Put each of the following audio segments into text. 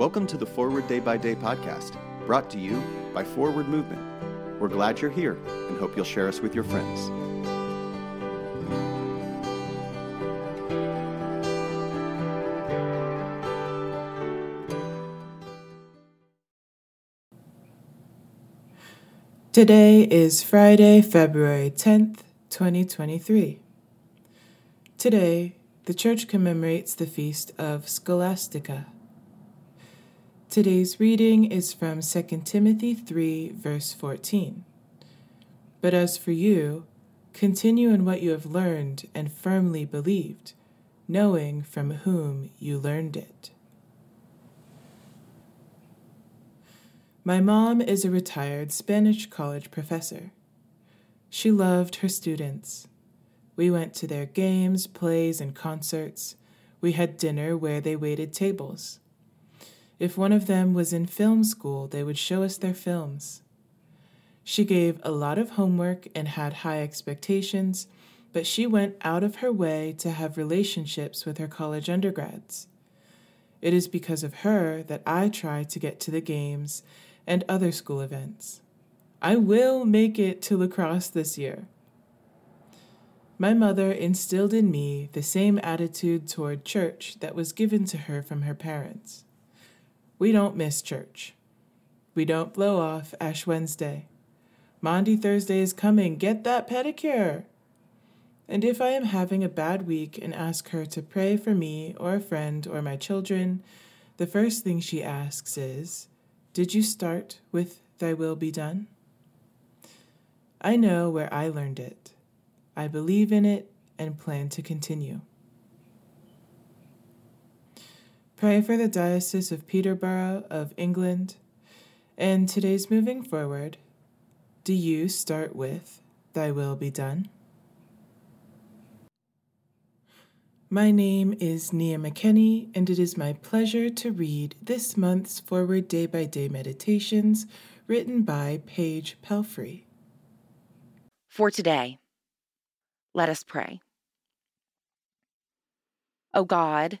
Welcome to the Forward Day by Day podcast, brought to you by Forward Movement. We're glad you're here and hope you'll share us with your friends. Today is Friday, February 10th, 2023. Today, the church commemorates the feast of Scholastica. Today's reading is from 2 Timothy 3, verse 14. But as for you, continue in what you have learned and firmly believed, knowing from whom you learned it. My mom is a retired Spanish college professor. She loved her students. We went to their games, plays, and concerts. We had dinner where they waited tables. If one of them was in film school, they would show us their films. She gave a lot of homework and had high expectations, but she went out of her way to have relationships with her college undergrads. It is because of her that I try to get to the games and other school events. I will make it to lacrosse this year. My mother instilled in me the same attitude toward church that was given to her from her parents. We don't miss church. We don't blow off Ash Wednesday. Maundy Thursday is coming. Get that pedicure. And if I am having a bad week and ask her to pray for me or a friend or my children, the first thing she asks is, did you start with Thy will be done? I know where I learned it. I believe in it and plan to continue. Pray for the Diocese of Peterborough of England. And today's moving forward, do you start with Thy will be done? My name is Nia McKenney, and it is my pleasure to read this month's Forward Day by Day Meditations written by Paige Pelfrey. For today, let us pray. O God,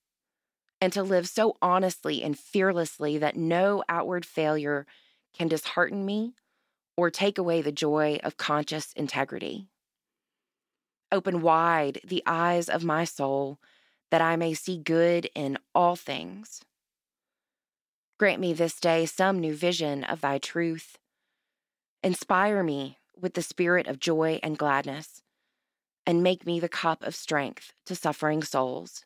and to live so honestly and fearlessly that no outward failure can dishearten me or take away the joy of conscious integrity. Open wide the eyes of my soul that I may see good in all things. Grant me this day some new vision of thy truth. Inspire me with the spirit of joy and gladness, and make me the cup of strength to suffering souls.